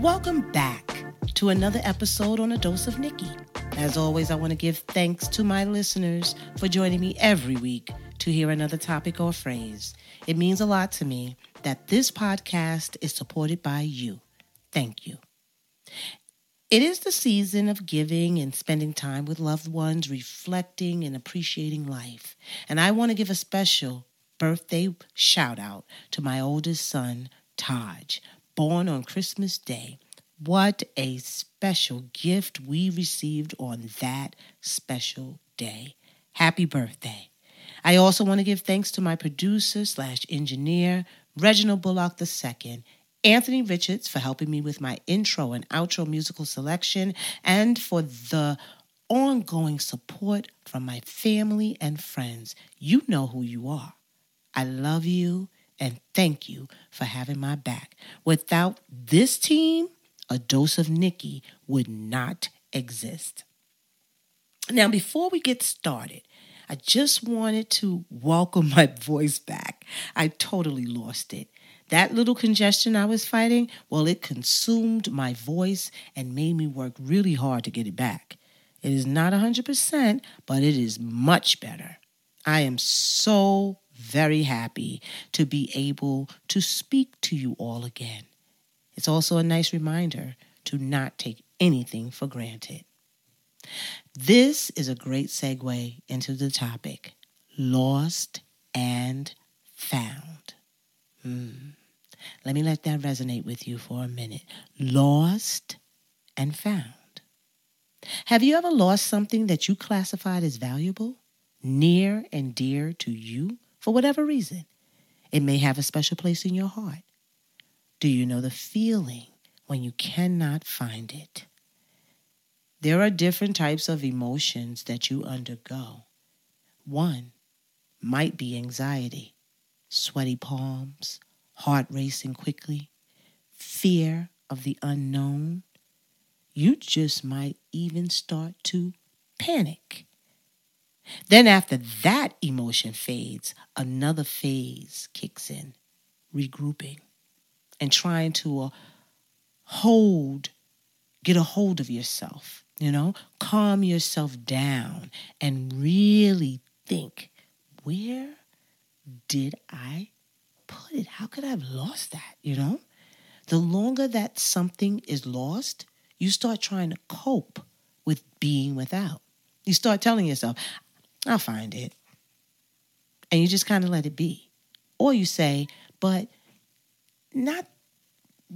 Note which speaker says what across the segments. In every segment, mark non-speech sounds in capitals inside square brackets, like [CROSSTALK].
Speaker 1: Welcome back to another episode on A Dose of Nikki. As always, I want to give thanks to my listeners for joining me every week to hear another topic or phrase. It means a lot to me that this podcast is supported by you. Thank you. It is the season of giving and spending time with loved ones, reflecting and appreciating life. And I want to give a special birthday shout out to my oldest son, Taj, born on Christmas Day. What a special gift we received on that special day. Happy birthday. I also want to give thanks to my producer slash engineer, Reginald Bullock II, Anthony Richards for helping me with my intro and outro musical selection, and for the ongoing support from my family and friends. You know who you are. I love you and thank you for having my back. Without this team, a dose of Nikki would not exist. Now, before we get started, I just wanted to welcome my [LAUGHS] voice back. I totally lost it. That little congestion I was fighting, well, it consumed my voice and made me work really hard to get it back. It is not 100%, but it is much better. I am so very happy to be able to speak to you all again. It's also a nice reminder to not take anything for granted. This is a great segue into the topic lost and found. Hmm. Let me let that resonate with you for a minute. Lost and found. Have you ever lost something that you classified as valuable, near and dear to you for whatever reason? It may have a special place in your heart. Do you know the feeling when you cannot find it? There are different types of emotions that you undergo. One might be anxiety, sweaty palms, heart racing quickly, fear of the unknown. You just might even start to panic. Then, after that emotion fades, another phase kicks in regrouping and trying to uh, hold, get a hold of yourself, you know, calm yourself down and really think where did I put it? How could I have lost that? You know? The longer that something is lost, you start trying to cope with being without. You start telling yourself, I'll find it. And you just kind of let it be. Or you say, but not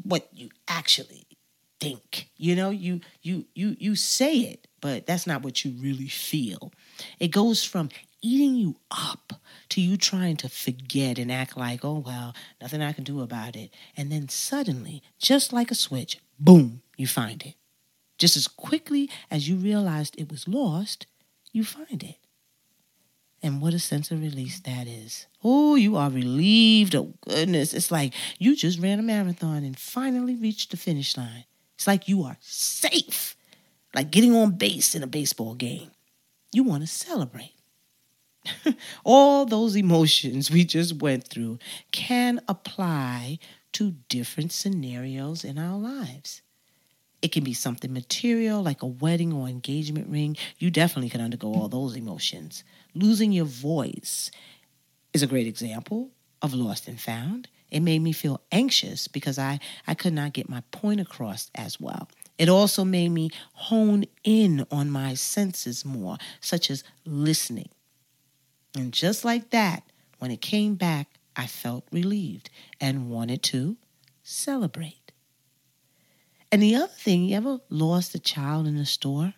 Speaker 1: what you actually think. You know, you you you you say it, but that's not what you really feel. It goes from eating you up to you trying to forget and act like, oh, well, nothing I can do about it. And then suddenly, just like a switch, boom, you find it. Just as quickly as you realized it was lost, you find it. And what a sense of release that is. Oh, you are relieved. Oh, goodness. It's like you just ran a marathon and finally reached the finish line. It's like you are safe, like getting on base in a baseball game. You want to celebrate. [LAUGHS] all those emotions we just went through can apply to different scenarios in our lives. It can be something material like a wedding or engagement ring. You definitely can undergo all those emotions. Losing your voice is a great example of lost and found. It made me feel anxious because I, I could not get my point across as well. It also made me hone in on my senses more, such as listening, and just like that, when it came back, I felt relieved and wanted to celebrate. And the other thing, you ever lost a child in a store?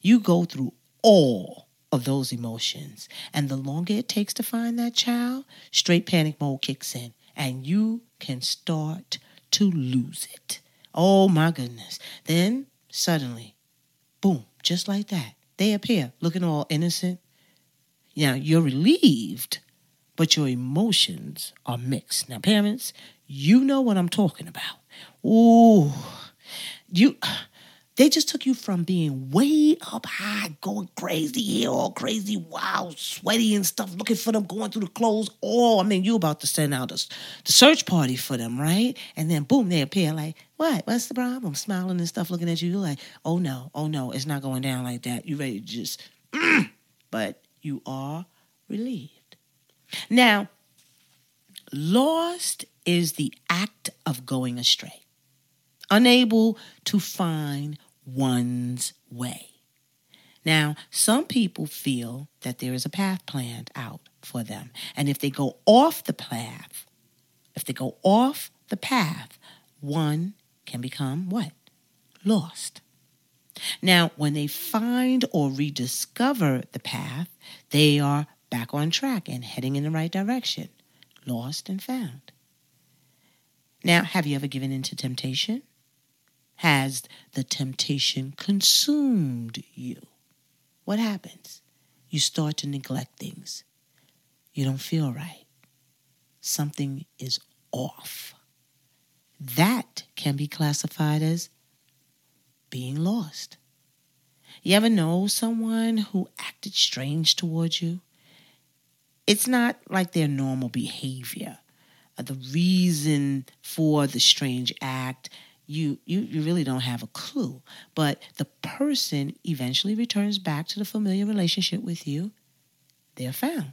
Speaker 1: You go through all of those emotions. And the longer it takes to find that child, straight panic mode kicks in and you can start to lose it. Oh my goodness. Then suddenly, boom, just like that, they appear looking all innocent now, you're relieved, but your emotions are mixed. Now, parents, you know what I'm talking about. Ooh, you, They just took you from being way up high, going crazy here, all crazy, wow, sweaty and stuff, looking for them, going through the clothes. Oh, I mean, you about to send out a, the search party for them, right? And then boom, they appear like, what? What's the problem? Smiling and stuff, looking at you. You're like, oh no, oh no, it's not going down like that. You ready to just, mm. but you are relieved. Now, lost is the act of going astray unable to find one's way. Now, some people feel that there is a path planned out for them. And if they go off the path, if they go off the path, one can become what? Lost. Now, when they find or rediscover the path, they are back on track and heading in the right direction, lost and found. Now, have you ever given in to temptation? Has the temptation consumed you? What happens? You start to neglect things. You don't feel right. Something is off. That can be classified as being lost. You ever know someone who acted strange towards you? It's not like their normal behavior. Uh, the reason for the strange act you, you you really don't have a clue. But the person eventually returns back to the familiar relationship with you. They're found.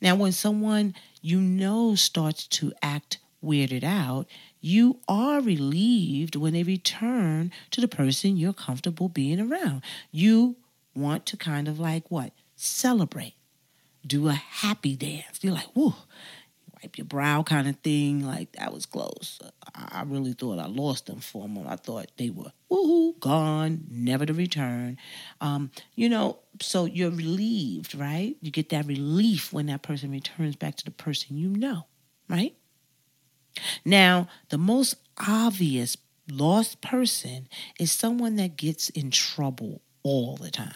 Speaker 1: Now, when someone you know starts to act weirded out, you are relieved when they return to the person you're comfortable being around. You want to kind of like what? Celebrate. Do a happy dance. You're like, whoa, wipe your brow kind of thing. Like that was close. I really thought I lost them for a moment. I thought they were woohoo gone, never to return. Um, you know, so you're relieved, right? You get that relief when that person returns back to the person you know, right? Now, the most obvious lost person is someone that gets in trouble all the time.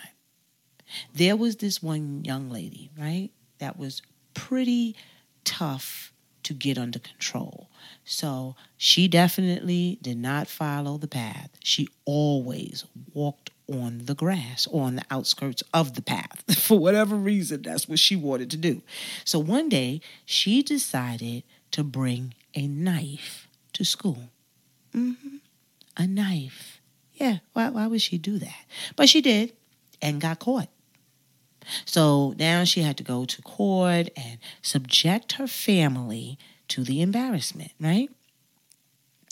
Speaker 1: There was this one young lady, right, that was pretty tough to get under control. So she definitely did not follow the path. She always walked on the grass or on the outskirts of the path. [LAUGHS] For whatever reason, that's what she wanted to do. So one day, she decided to bring a knife to school. Mm-hmm. A knife. Yeah, why, why would she do that? But she did and got caught. So now she had to go to court and subject her family to the embarrassment, right?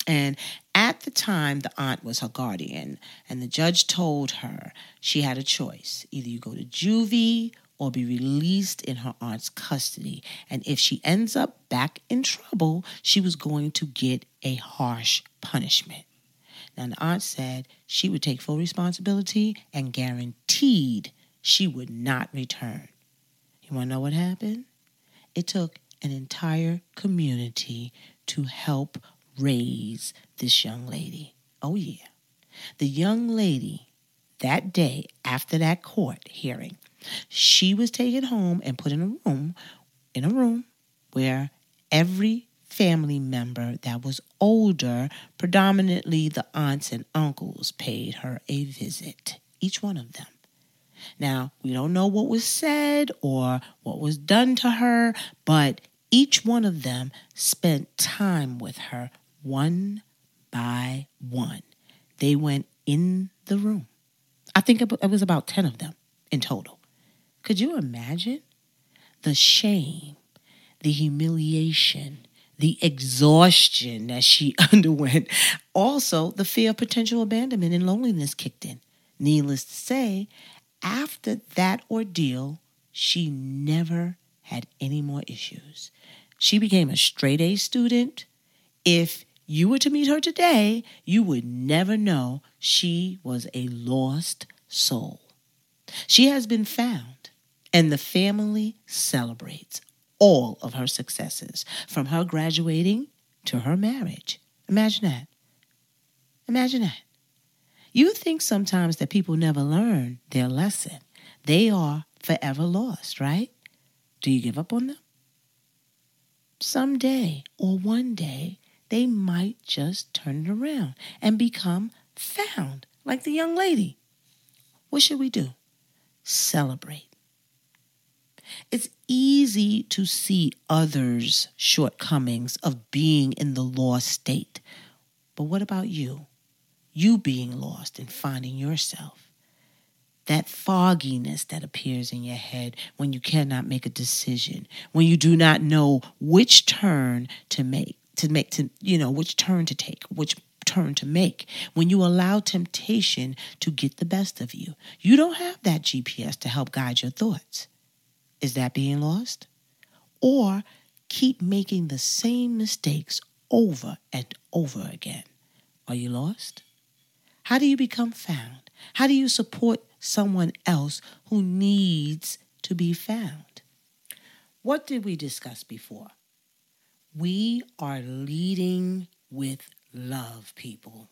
Speaker 1: And at the time, the aunt was her guardian, and the judge told her she had a choice either you go to juvie or be released in her aunt's custody. And if she ends up back in trouble, she was going to get a harsh punishment. Now, the aunt said she would take full responsibility and guaranteed she would not return. You want to know what happened? It took an entire community to help raise this young lady. Oh, yeah. The young lady, that day after that court hearing, she was taken home and put in a room, in a room where every family member that was older, predominantly the aunts and uncles, paid her a visit, each one of them. Now, we don't know what was said or what was done to her, but each one of them spent time with her one by one. They went in the room. I think it was about 10 of them in total. Could you imagine the shame, the humiliation, the exhaustion that she [LAUGHS] underwent? Also, the fear of potential abandonment and loneliness kicked in. Needless to say, after that ordeal, she never had any more issues. She became a straight A student. If you were to meet her today, you would never know she was a lost soul. She has been found, and the family celebrates all of her successes from her graduating to her marriage. Imagine that. Imagine that. You think sometimes that people never learn their lesson. They are forever lost, right? Do you give up on them? Someday or one day, they might just turn it around and become found, like the young lady. What should we do? Celebrate. It's easy to see others' shortcomings of being in the lost state. But what about you? You being lost and finding yourself. That fogginess that appears in your head when you cannot make a decision, when you do not know which turn to make, to make, to, you know, which turn to take, which turn to make when you allow temptation to get the best of you. You don't have that GPS to help guide your thoughts. Is that being lost? Or keep making the same mistakes over and over again. Are you lost? How do you become found? How do you support someone else who needs to be found? What did we discuss before? We are leading with love, people.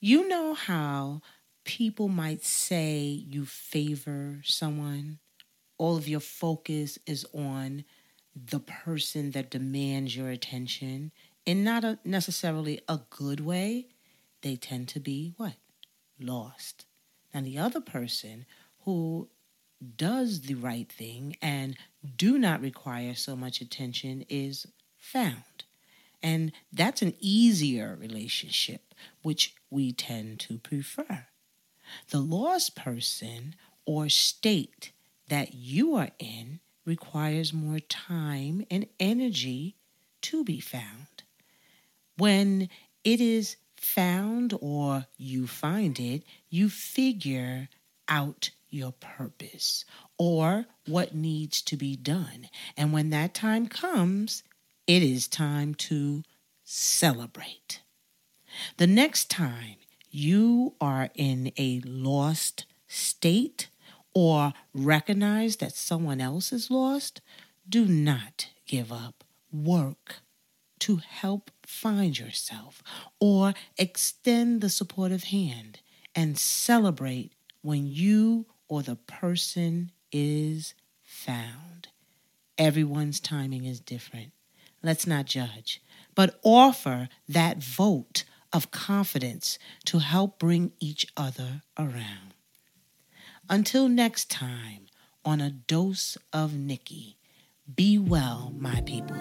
Speaker 1: You know how people might say you favor someone? all of your focus is on the person that demands your attention in not a, necessarily a good way, they tend to be what? Lost. Now, the other person who does the right thing and do not require so much attention is found. And that's an easier relationship, which we tend to prefer. The lost person or state that you are in requires more time and energy to be found. When it is found or you find it, you figure out your purpose or what needs to be done. And when that time comes, it is time to celebrate. The next time you are in a lost state, or recognize that someone else is lost, do not give up. Work to help find yourself or extend the supportive hand and celebrate when you or the person is found. Everyone's timing is different. Let's not judge, but offer that vote of confidence to help bring each other around. Until next time, on a dose of Nikki, be well, my people.